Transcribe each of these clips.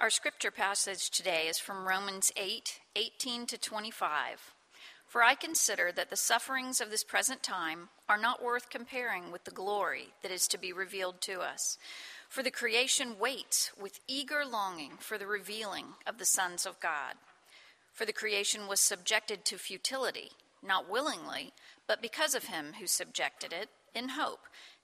Our scripture passage today is from Romans 8 18 to 25. For I consider that the sufferings of this present time are not worth comparing with the glory that is to be revealed to us. For the creation waits with eager longing for the revealing of the sons of God. For the creation was subjected to futility, not willingly, but because of him who subjected it, in hope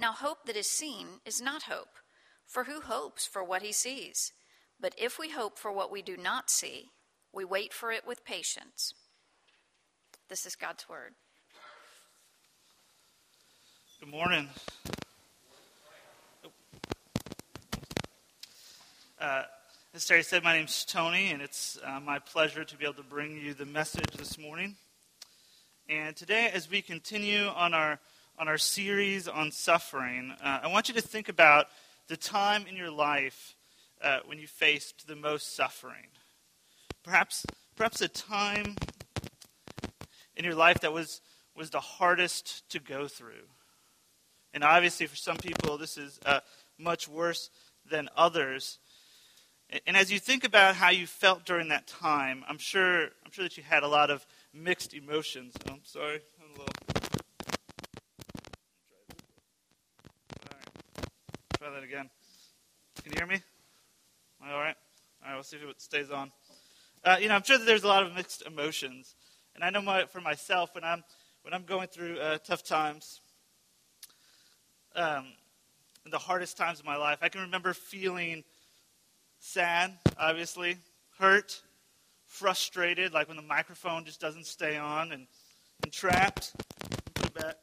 Now, hope that is seen is not hope, for who hopes for what he sees? But if we hope for what we do not see, we wait for it with patience. This is God's word. Good morning. Uh, as Terry said, my name's Tony, and it's uh, my pleasure to be able to bring you the message this morning. And today, as we continue on our on our series on suffering, uh, I want you to think about the time in your life uh, when you faced the most suffering. Perhaps, perhaps a time in your life that was, was the hardest to go through. And obviously, for some people, this is uh, much worse than others. And as you think about how you felt during that time, I'm sure, I'm sure that you had a lot of mixed emotions. Oh, I'm sorry. I'm a little... Try that again. Can you hear me? Am I all right? All right, we'll see if it stays on. Uh, you know, I'm sure that there's a lot of mixed emotions. And I know my, for myself, when I'm, when I'm going through uh, tough times, um, the hardest times of my life, I can remember feeling sad, obviously, hurt, frustrated, like when the microphone just doesn't stay on, and, and trapped. Put it back.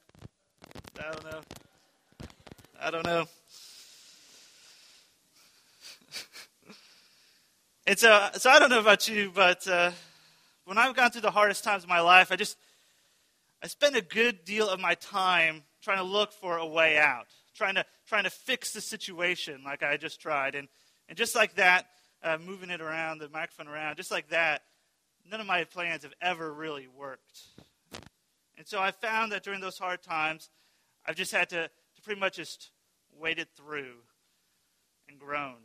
I don't know. I don't know. And so, so I don't know about you, but uh, when I've gone through the hardest times of my life, I just I spend a good deal of my time trying to look for a way out, trying to trying to fix the situation like I just tried, and and just like that, uh, moving it around, the microphone around, just like that, none of my plans have ever really worked. And so I found that during those hard times, I've just had to, to pretty much just wait it through and groan.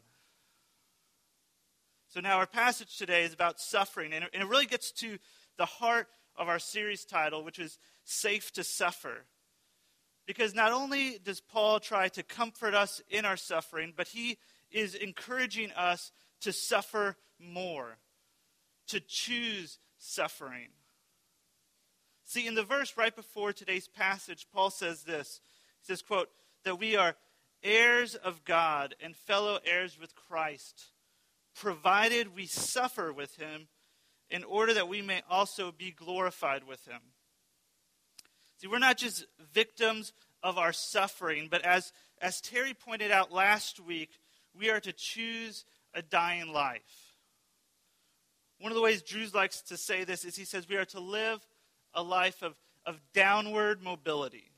So now our passage today is about suffering, and it really gets to the heart of our series title, which is Safe to Suffer. Because not only does Paul try to comfort us in our suffering, but he is encouraging us to suffer more, to choose suffering. See, in the verse right before today's passage, Paul says this. He says, quote, that we are heirs of God and fellow heirs with Christ provided we suffer with him in order that we may also be glorified with him. See, we're not just victims of our suffering, but as, as Terry pointed out last week, we are to choose a dying life. One of the ways Drews likes to say this is he says we are to live a life of, of downward mobility.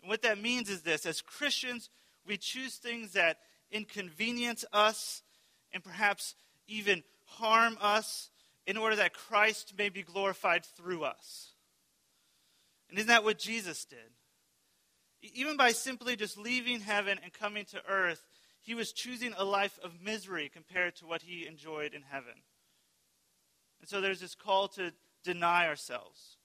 And what that means is this as Christians, we choose things that inconvenience us and perhaps even harm us in order that Christ may be glorified through us. And isn't that what Jesus did? Even by simply just leaving heaven and coming to earth, he was choosing a life of misery compared to what he enjoyed in heaven. And so there's this call to deny ourselves.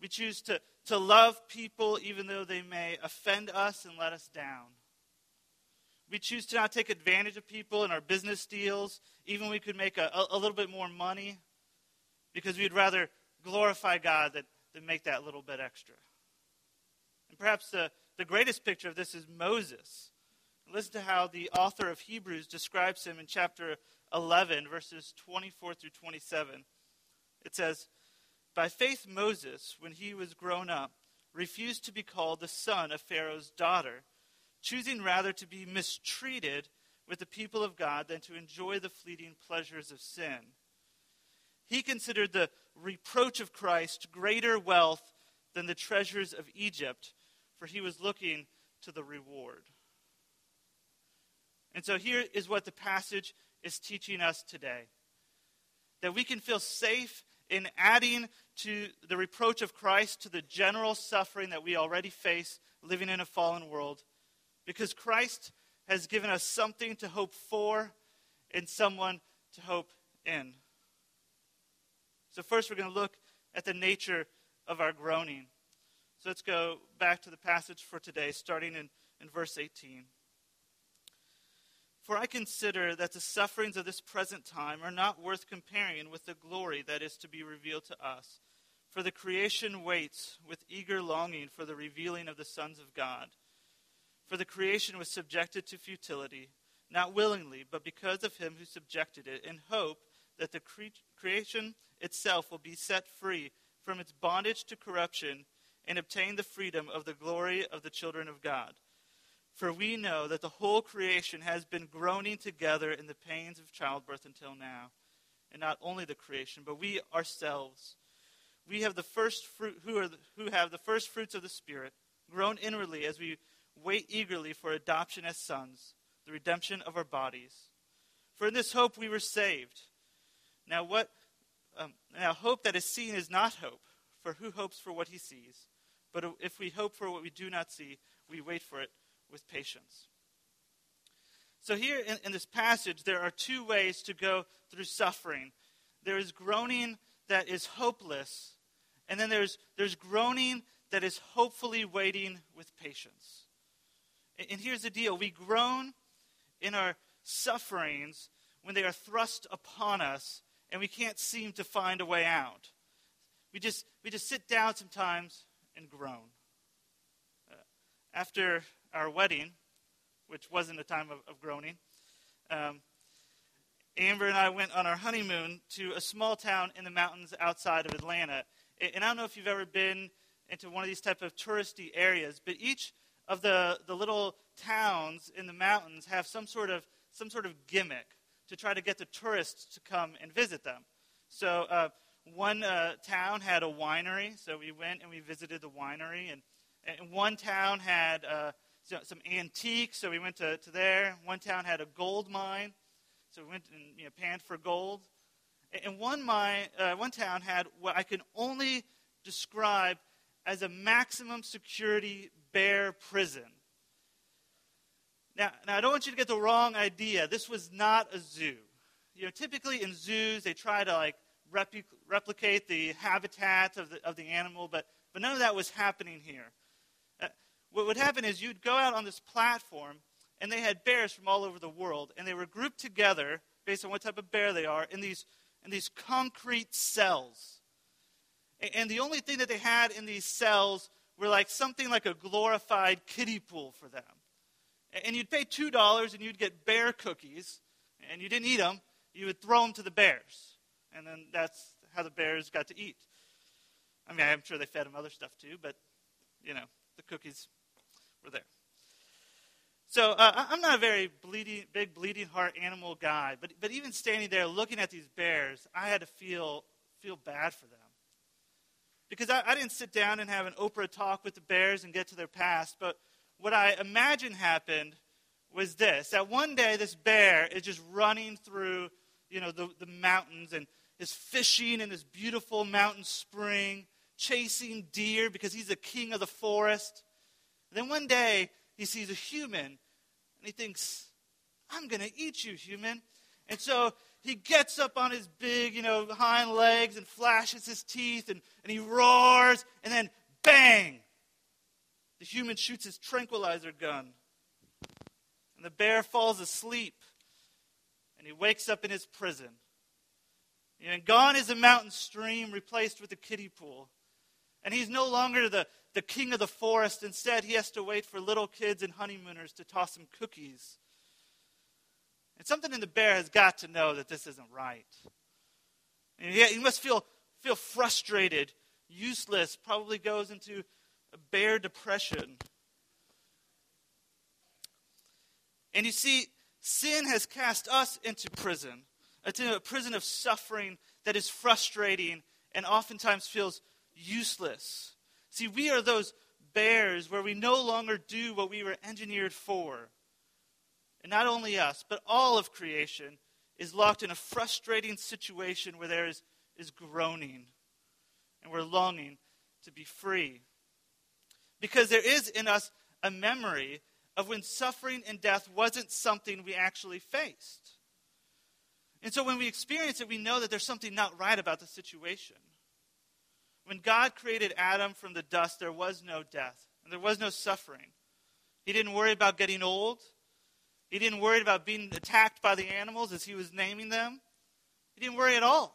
We choose to, to love people even though they may offend us and let us down. We choose to not take advantage of people in our business deals, even we could make a, a, little bit more money, because we'd rather glorify God than, than make that little bit extra. And perhaps the, the greatest picture of this is Moses. Listen to how the author of Hebrews describes him in chapter 11, verses 24 through 27. It says, By faith, Moses, when he was grown up, refused to be called the son of Pharaoh's daughter choosing rather to be mistreated with the people of God than to enjoy the fleeting pleasures of sin. He considered the reproach of Christ greater wealth than the treasures of Egypt, for he was looking to the reward. And so here is what the passage is teaching us today that we can feel safe in adding to the reproach of Christ to the general suffering that we already face living in a fallen world because Christ has given us something to hope for and someone to hope in. So, first, we're going to look at the nature of our groaning. So, let's go back to the passage for today, starting in, in verse 18. For I consider that the sufferings of this present time are not worth comparing with the glory that is to be revealed to us. For the creation waits with eager longing for the revealing of the sons of God. For the creation was subjected to futility, not willingly, but because of him who subjected it, in hope that the cre- creation itself will be set free from its bondage to corruption and obtain the freedom of the glory of the children of God. For we know that the whole creation has been groaning together in the pains of childbirth until now. And not only the creation, but we ourselves. We have the first fruit, who, are the, who have the first fruits of the Spirit, groan inwardly as we wait eagerly for adoption as sons, the redemption of our bodies. For in this hope we were saved. Now, what? Um, now, hope that is seen is not hope, for who hopes for what he sees? But if we hope for what we do not see, we wait for it with patience. So, here in, in, this passage, there are two ways to go through suffering there is groaning that is hopeless, and then there's, there's groaning that is hopefully waiting with patience. And, here's the deal we groan in our sufferings when they are thrust upon us and we can't seem to find a way out. We just, we just sit down sometimes and groan. Uh, after our wedding, which wasn't a time of, of groaning, um, Amber and I went on our honeymoon to a small town in the mountains outside of Atlanta. And I don't know if you've ever been into one of these type of touristy areas, but each of the, the little towns in the mountains have some sort of some sort of gimmick to try to get the tourists to come and visit them. So uh, one uh, town had a winery, so we went and we visited the winery, and, and one town had uh, some antiques, so we went to, to there. One town had a gold mine, so we went and you know, panned for gold. And one, mine, uh, one town had what I can only describe as a maximum security bear prison. Now, now, I don't want you to get the wrong idea. This was not a zoo. You know, typically in zoos, they try to like replicate the habitat of the, of the animal, but, but none of that was happening here uh, what would happen is you'd go out on this platform, and they had bears from all over the world, and they were grouped together based on what type of bear they are in these, in these concrete cells. And the only thing that they had in these cells were like something like a glorified kiddie pool for them. And you'd pay $2 and you'd get bear cookies, and you didn't eat them, you would throw them to the bears. And then that's how the bears got to eat. I mean, I'm sure they fed them other stuff too, but, you know, the cookies were there. So uh, I'm not a very bleeding, big bleeding heart animal guy, but, but even standing there looking at these bears, I had to feel, feel bad for them. Because I, I didn't sit down and have an Oprah talk with the bears and get to their past, but what I imagine happened was this that one day this bear is just running through you know the, the mountains and is fishing in this beautiful mountain spring chasing deer because he's the king of the forest then one day he sees a human and he thinks, I'm going to eat you, human. And so he gets up on his big, you know, hind legs and flashes his teeth and, and he roars and then bang! The human shoots his tranquilizer gun. And the bear falls asleep and he wakes up in his prison. And gone is the mountain stream replaced with a kiddie pool. And he's no longer the, the king of the forest. Instead, he has to wait for little kids and honeymooners to toss him cookies. And something in the bear has got to know that this isn't right. And he, he must feel, feel frustrated, useless, probably goes into a bear depression. And you see, sin has cast us into prison, uh, into a prison of suffering that is frustrating and oftentimes feels useless. See, we are those bears where we no longer do what we were engineered for. And not only us, but all of creation is locked in a frustrating situation where there is, is groaning and we're longing to be free. Because there is in us a memory of when suffering and death wasn't something we actually faced. And so when we experience it, we know that there's something not right about the situation. When God created Adam from the dust, there was no death and there was no suffering. He didn't worry about getting old. He didn't worry about being attacked by the animals as he was naming them. He didn't worry at all.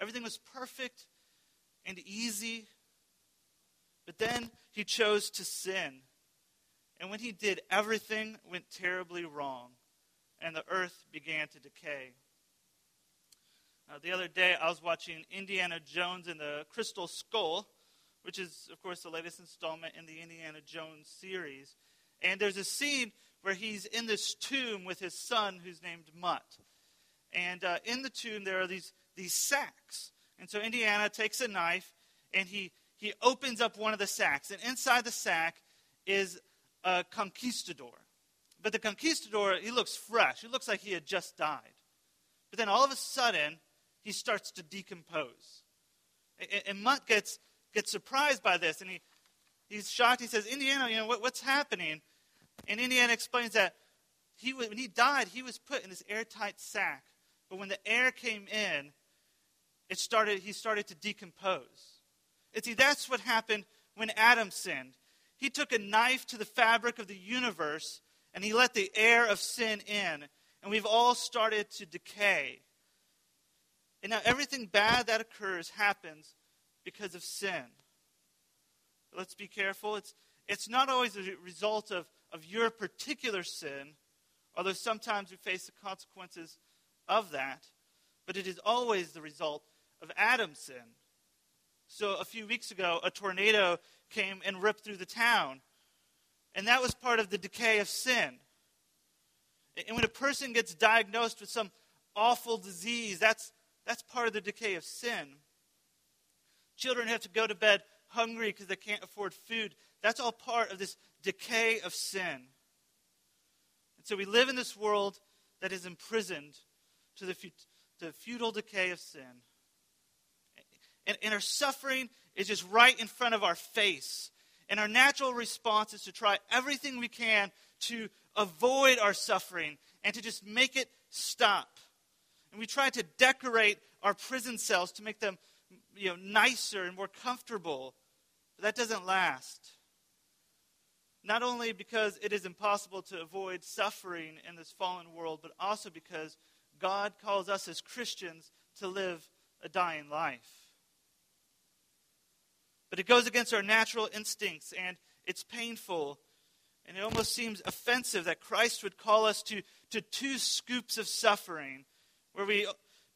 Everything was perfect and easy. But then he chose to sin. And when he did, everything went terribly wrong, and the earth began to decay. Uh, the other day, I was watching Indiana Jones and the Crystal Skull, which is, of course, the latest installment in the Indiana Jones series. And there's a scene where he's in this tomb with his son, who's named Mutt. And uh, in the tomb, there are these, these sacks. And so Indiana takes a knife and he, he opens up one of the sacks. And inside the sack is a conquistador. But the conquistador, he looks fresh. He looks like he had just died. But then all of a sudden, he starts to decompose. And, and Mutt gets, gets surprised by this, and he, he's shocked. He says, Indiana, you know, what, what's happening? And Indiana explains that he, when he died, he was put in this airtight sack. But when the air came in, it started, he started to decompose. And see, that's what happened when Adam sinned. He took a knife to the fabric of the universe and he let the air of sin in. And we've all started to decay. And now everything bad that occurs happens because of sin. Let's be careful. It's, it's not always a result of, of your particular sin, although sometimes we face the consequences of that, but it is always the result of Adam's sin. So a few weeks ago, a tornado came and ripped through the town, and that was part of the decay of sin. And when a person gets diagnosed with some awful disease, that's that's part of the decay of sin. Children have to go to bed hungry because they can't afford food. That's all part of this decay of sin. And so we live in this world that is imprisoned to the, the futile decay of sin. And, and our suffering is just right in front of our face. And our natural response is to try everything we can to avoid our suffering and to just make it stop. And we try to decorate our prison cells to make them you know, nicer and more comfortable. But that doesn't last. Not only because it is impossible to avoid suffering in this fallen world, but also because God calls us as Christians to live a dying life. But it goes against our natural instincts, and it's painful, and it almost seems offensive that Christ would call us to, to two scoops of suffering where we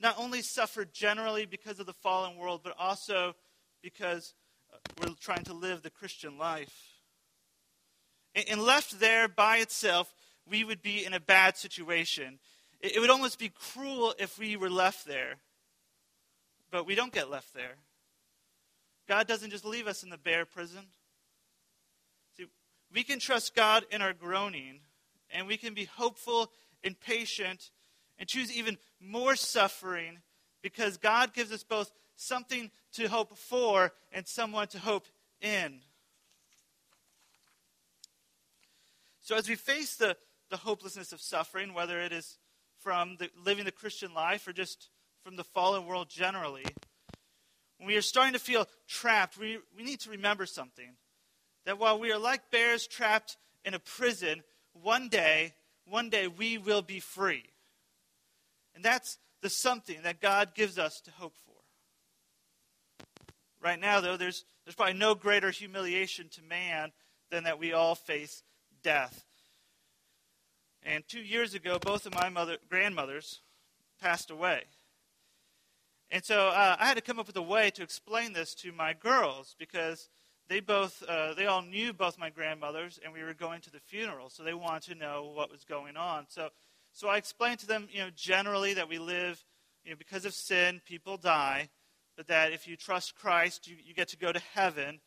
not only suffer generally because of the fallen world, but also because we're trying to live the Christian life. And left there by itself, we would be in a bad situation. It would almost be cruel if we were left there. But we don't get left there. God doesn't just leave us in the bear prison. See, we can trust God in our groaning, and we can be hopeful and patient and choose even more suffering because God gives us both something to hope for and someone to hope in. So, as we face the, the hopelessness of suffering, whether it is from the, living the Christian life or just from the fallen world generally, when we are starting to feel trapped, we, we need to remember something. That while we are like bears trapped in a prison, one day, one day we will be free. And that's the something that God gives us to hope for. Right now, though, there's, there's probably no greater humiliation to man than that we all face death. And two years ago, both of my mother, grandmothers passed away. And so uh, I had to come up with a way to explain this to my girls because they both, uh, they all knew both my grandmothers, and we were going to the funeral, so they wanted to know what was going on. So So I explained to them, you know, generally that we live, you know, because of sin, people die, but that if you trust Christ, you, you get to go to heaven,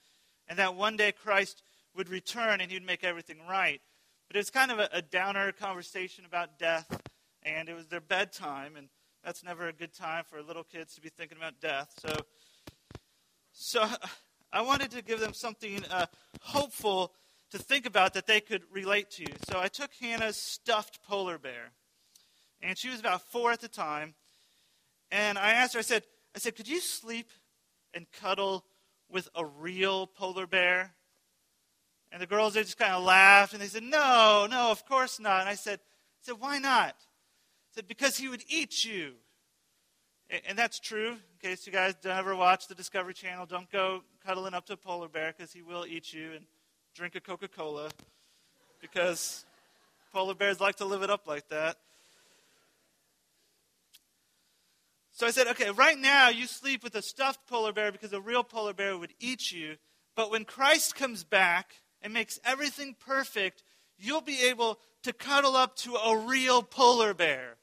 and that one day Christ would return and he'd make everything right. But it was kind of a, a downer conversation about death, and it was their bedtime, and that's never a good time for little kids to be thinking about death. So, so I wanted to give them something uh, hopeful to think about that they could relate to. So I took Hannah's stuffed polar bear, and she was about four at the time. And I asked her, I said, I said, could you sleep and cuddle with a real polar bear? And the girls they just kind of laughed and they said, No, no, of course not. And I said, I said, Why not? I said, Because he would eat you. And that's true. In case you guys don't ever watch the Discovery Channel, don't go cuddling up to a polar bear because he will eat you and drink a Coca Cola because polar bears like to live it up like that. So I said, okay, right now you sleep with a stuffed polar bear because a real polar bear would eat you. But when Christ comes back and makes everything perfect, you'll be able to cuddle up to a real polar bear.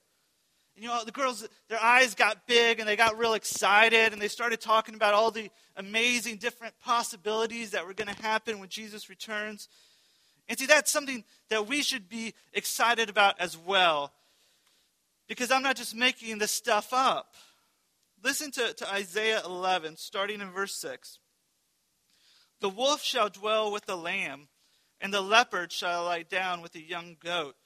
And you know, the girls, their eyes got big and they got real excited and they started talking about all the amazing different possibilities that were going to happen when Jesus returns. And see, that's something that we should be excited about as well. Because I'm not just making this stuff up. Listen to, to Isaiah 11, starting in verse 6. The wolf shall dwell with the lamb, and the leopard shall lie down with the young goat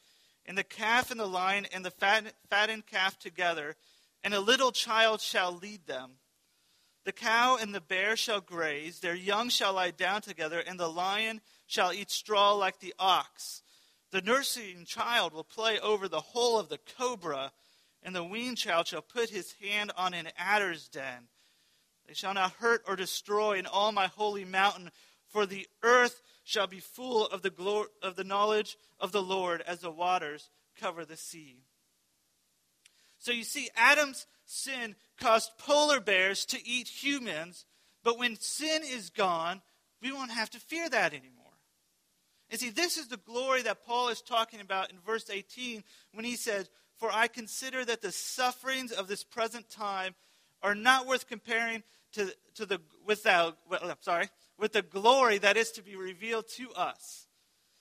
and the calf and the lion and the fattened calf together, and a little child shall lead them. The cow and the bear shall graze, their young shall lie down together, and the lion shall eat straw like the ox. The nursing child will play over the hole of the cobra, and the weaned child shall put his hand on an adder's den. They shall not hurt or destroy in all my holy mountain, for the earth shall be full of the, glory, of the knowledge of the Lord as the waters cover the sea. So you see, Adam's sin caused polar bears to eat humans, but when sin is gone, we won't have to fear that anymore. And see, this is the glory that Paul is talking about in verse 18 when he says, For I consider that the sufferings of this present time are not worth comparing to, to the, without, well, sorry, with the glory that is to be revealed to us.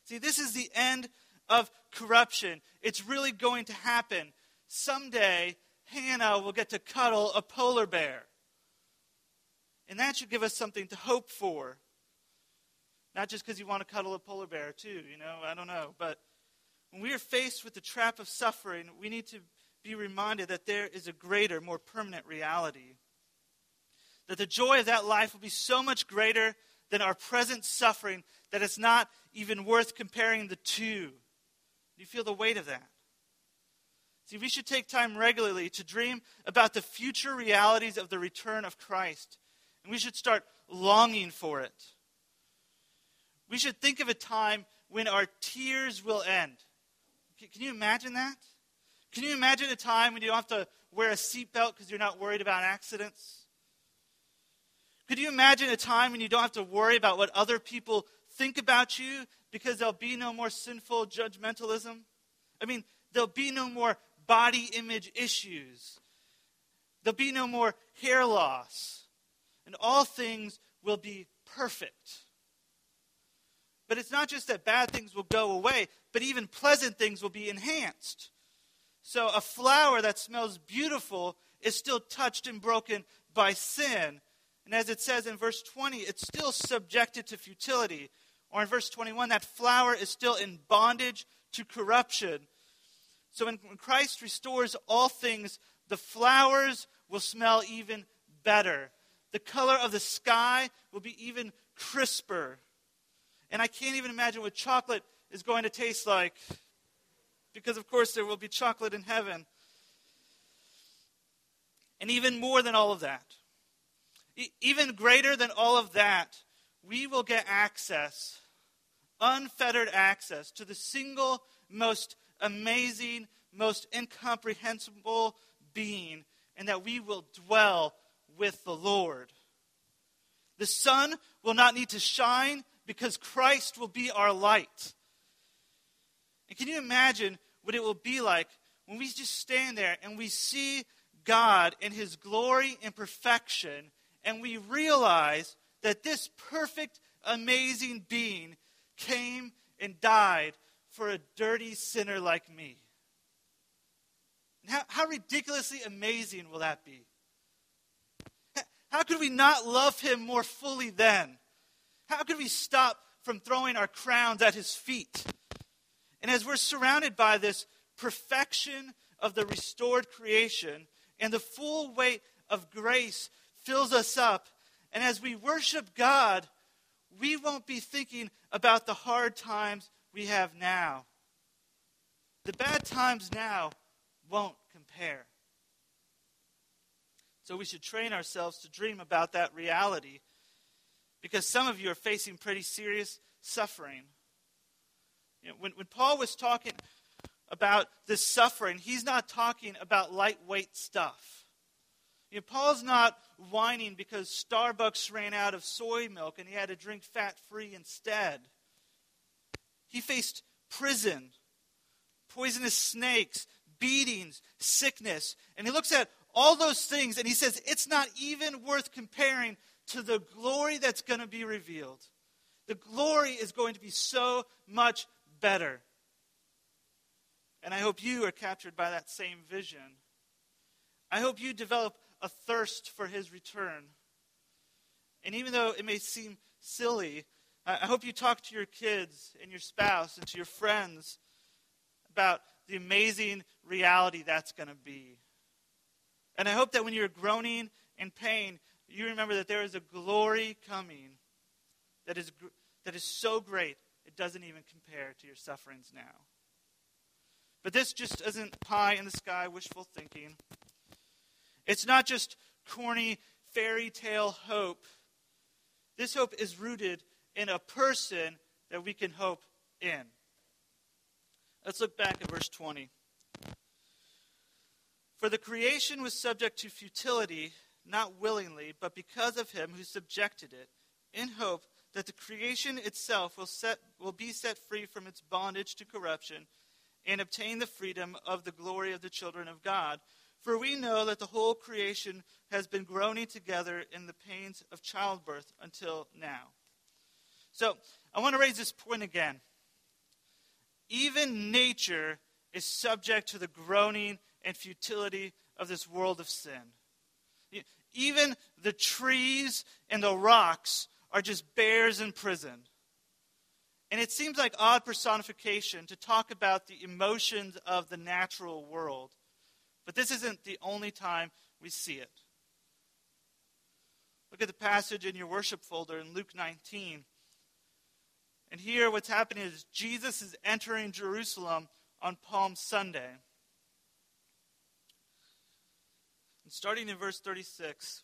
See, this is the end of corruption. It's really going to happen. Someday, Hannah will get to cuddle a polar bear. And that should give us something to hope for. Not just because you want to cuddle a polar bear, too, you know, I don't know. But when we are faced with the trap of suffering, we need to be reminded that there is a greater, more permanent reality. That the joy of that life will be so much greater than our present suffering that it's not even worth comparing the two. Do you feel the weight of that? See, we should take time regularly to dream about the future realities of the return of Christ. And we should start longing for it. We should think of a time when our tears will end. Can you imagine that? Can you imagine a time when you don't have to wear a seatbelt because you're not worried about accidents? Could you imagine a time when you don't have to worry about what other people think about you because there'll be no more sinful judgmentalism? I mean, there'll be no more body image issues. There'll be no more hair loss. And all things will be perfect. But it's not just that bad things will go away, but even pleasant things will be enhanced. So a flower that smells beautiful is still touched and broken by sin. And as it says in verse 20, it's still subjected to futility. Or in verse 21, that flower is still in bondage to corruption. So when, Christ restores all things, the flowers will smell even better. The color of the sky will be even crisper. And I can't even imagine what chocolate is going to taste like. Because, of course, there will be chocolate in heaven. And even more than all of that, even greater than all of that, we will get access, unfettered access, to the single most amazing, most incomprehensible being, and that we will dwell with the Lord. The sun will not need to shine because Christ will be our light. And can you imagine what it will be like when we just stand there and we see God in his glory and perfection, and we realize that this perfect, amazing being came and died for a dirty sinner like me. How, how ridiculously amazing will that be? How could we not love him more fully then? How could we stop from throwing our crowns at his feet? And as we're surrounded by this perfection of the restored creation and the full weight of grace fills us up, and as we worship God, we won't be thinking about the hard times we have now. The bad times now won't compare. So we should train ourselves to dream about that reality because some of you are facing pretty serious suffering. You know, when, when Paul was talking about this suffering, he's not talking about lightweight stuff. You know, Paul's not whining because Starbucks ran out of soy milk and he had to drink fat free instead. He faced prison, poisonous snakes, beatings, sickness. And he looks at all those things and he says, it's not even worth comparing to the glory that's going to be revealed. The glory is going to be so much better. And I hope you are captured by that same vision. I hope you develop a thirst for his return. And even though it may seem silly, I hope you talk to your kids and your spouse and to your friends about the amazing reality that's going to be. And I hope that when you're groaning in pain, you remember that there is a glory coming that is, that is so great it doesn't even compare to your sufferings now. But this just isn't pie in the sky wishful thinking. It's not just corny fairy tale hope. This hope is rooted in a person that we can hope in. Let's look back at verse 20. For the creation was subject to futility, not willingly, but because of him who subjected it, in hope that the creation itself will, set, will be set free from its bondage to corruption and obtain the freedom of the glory of the children of God. For we know that the whole creation has been groaning together in the pains of childbirth until now. So, I want to raise this point again. Even nature is subject to the groaning and futility of this world of sin. Even the trees and the rocks are just bears in prison. And it seems like odd personification to talk about the emotions of the natural world. But this isn't the only time we see it. Look at the passage in your worship folder in Luke 19. And here, what's happening is Jesus is entering Jerusalem on Palm Sunday. And starting in verse 36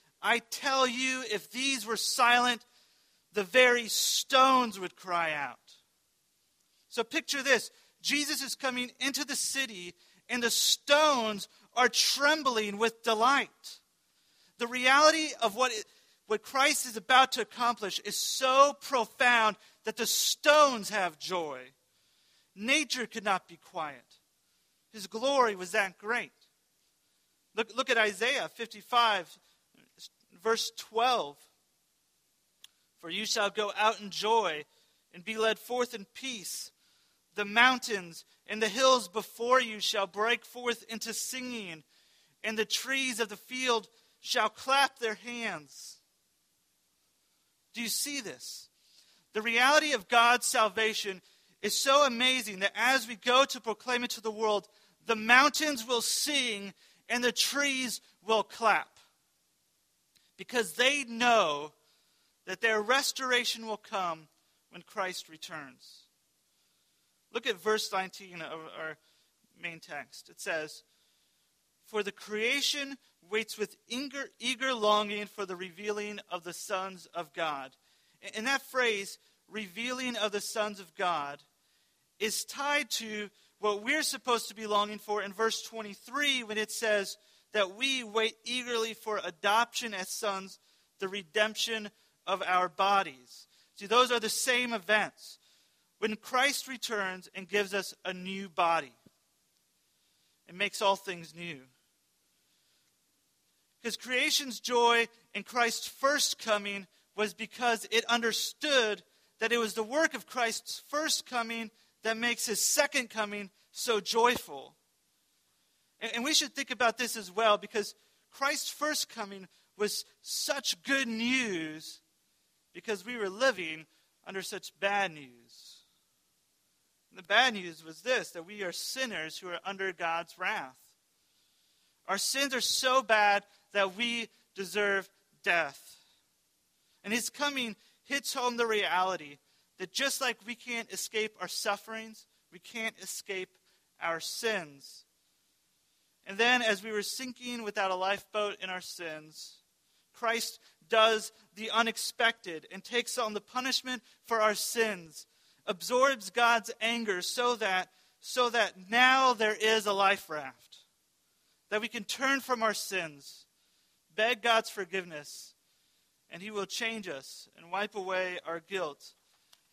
I tell you, if these were silent, the very stones would cry out. So picture this Jesus is coming into the city, and the stones are trembling with delight. The reality of what, it, what Christ is about to accomplish is so profound that the stones have joy. Nature could not be quiet. His glory was that great. Look, look at Isaiah 55, verse 12. For you shall go out in joy and be led forth in peace. The mountains and the hills before you shall break forth into singing, and the trees of the field shall clap their hands. Do you see this? The reality of God's salvation is so amazing that as we go to proclaim it to the world, the mountains will sing and the trees will clap because they know that their restoration will come when Christ returns. Look at verse 19, of our main text. It says, For the creation waits with eager, eager longing for the revealing of the sons of God. And that phrase, revealing of the sons of God, is tied to what we're supposed to be longing for in verse 23 when it says that we wait eagerly for adoption as sons, the redemption of our bodies. See, those are the same events. When Christ returns and gives us a new body, it makes all things new. Because creation's joy in Christ's first coming was because it understood that it was the work of Christ's first coming that makes his second coming so joyful. And, we should think about this as well because Christ's first coming was such good news because we were living under such bad news. And the bad news was this that we are sinners who are under God's wrath. Our sins are so bad that we deserve death. And his coming hits home the reality that just like we can't escape our sufferings, we can't escape our sins. And then, as we were sinking without a lifeboat in our sins, Christ does the unexpected and takes on the punishment for our sins, absorbs God's anger so that, so that now there is a life raft, that we can turn from our sins, beg God's forgiveness, and He will change us and wipe away our guilt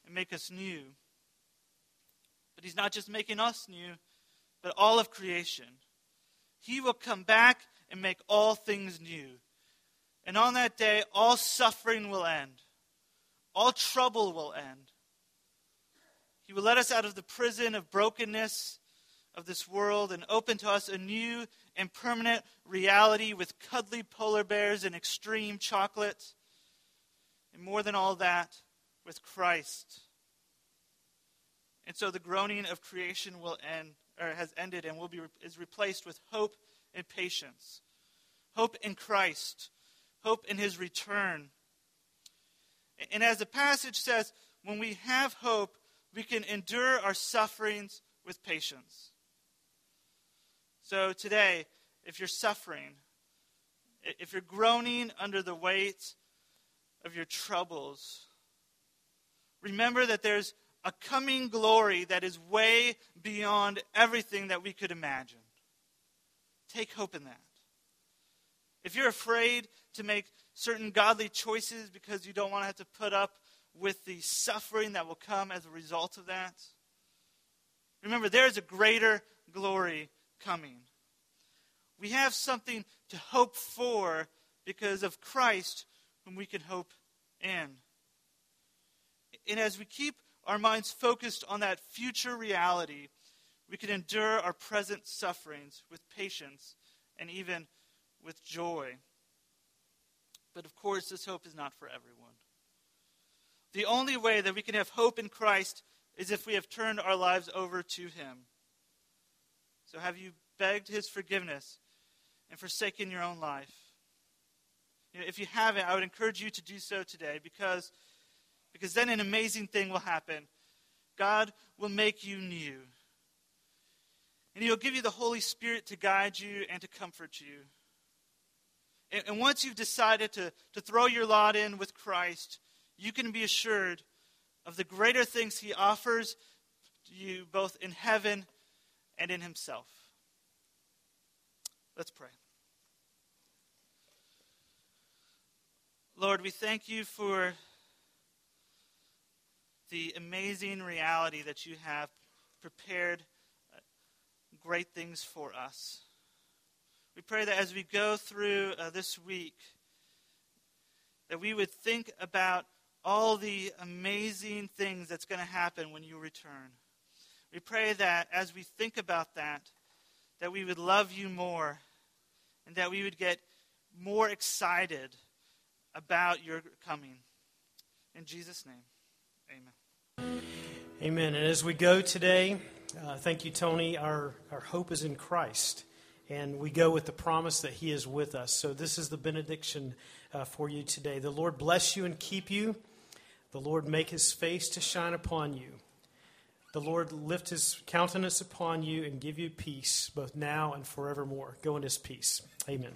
and make us new. But He's not just making us new, but all of creation. He will come back and make all things new. And on that day, all suffering will end, all trouble will end. He will let us out of the prison of brokenness of this world and open to us a new and permanent reality with cuddly polar bears and extreme chocolate. And more than all that, with Christ. And so the groaning of creation will end, or has ended, and will be is replaced with hope and patience. Hope in Christ hope in his return. And as the passage says, when we have hope, we can endure our sufferings with patience. So today, if you're suffering, if you're groaning under the weight of your troubles, remember that there's a coming glory that is way beyond everything that we could imagine. Take hope in that. If you're afraid to make certain godly choices because you don't want to have to put up with the suffering that will come as a result of that, remember there is a greater glory coming. We have something to hope for because of Christ, whom we can hope in. And as we keep our minds focused on that future reality, we can endure our present sufferings with patience and even with joy. But of course, this hope is not for everyone. The only way that we can have hope in Christ is if we have turned our lives over to Him. So, have you begged His forgiveness and forsaken your own life? You know, if you haven't, I would encourage you to do so today because, because then an amazing thing will happen. God will make you new. And He'll give you the Holy Spirit to guide you and to comfort you. And, and once you've decided to, to throw your lot in with Christ, you can be assured of the greater things He offers to you both in heaven and in Himself. Let's pray. Lord, we thank you for the amazing reality that you have prepared uh, great things for us. We pray that as we go through uh, this week, that we would think about all the amazing things that's going to happen when you return. We pray that as we think about that, that we would love you more and that we would get more excited about your coming. In Jesus' name, amen. Amen. And as we go today, uh, thank you, Tony. Our, our hope is in Christ and we go with the promise that He is with us. So, this is the benediction uh, for you today. The Lord bless you and keep you. The Lord make His face to shine upon you. The Lord lift his countenance upon you and give you peace, both now and forevermore. Go in his peace. Amen.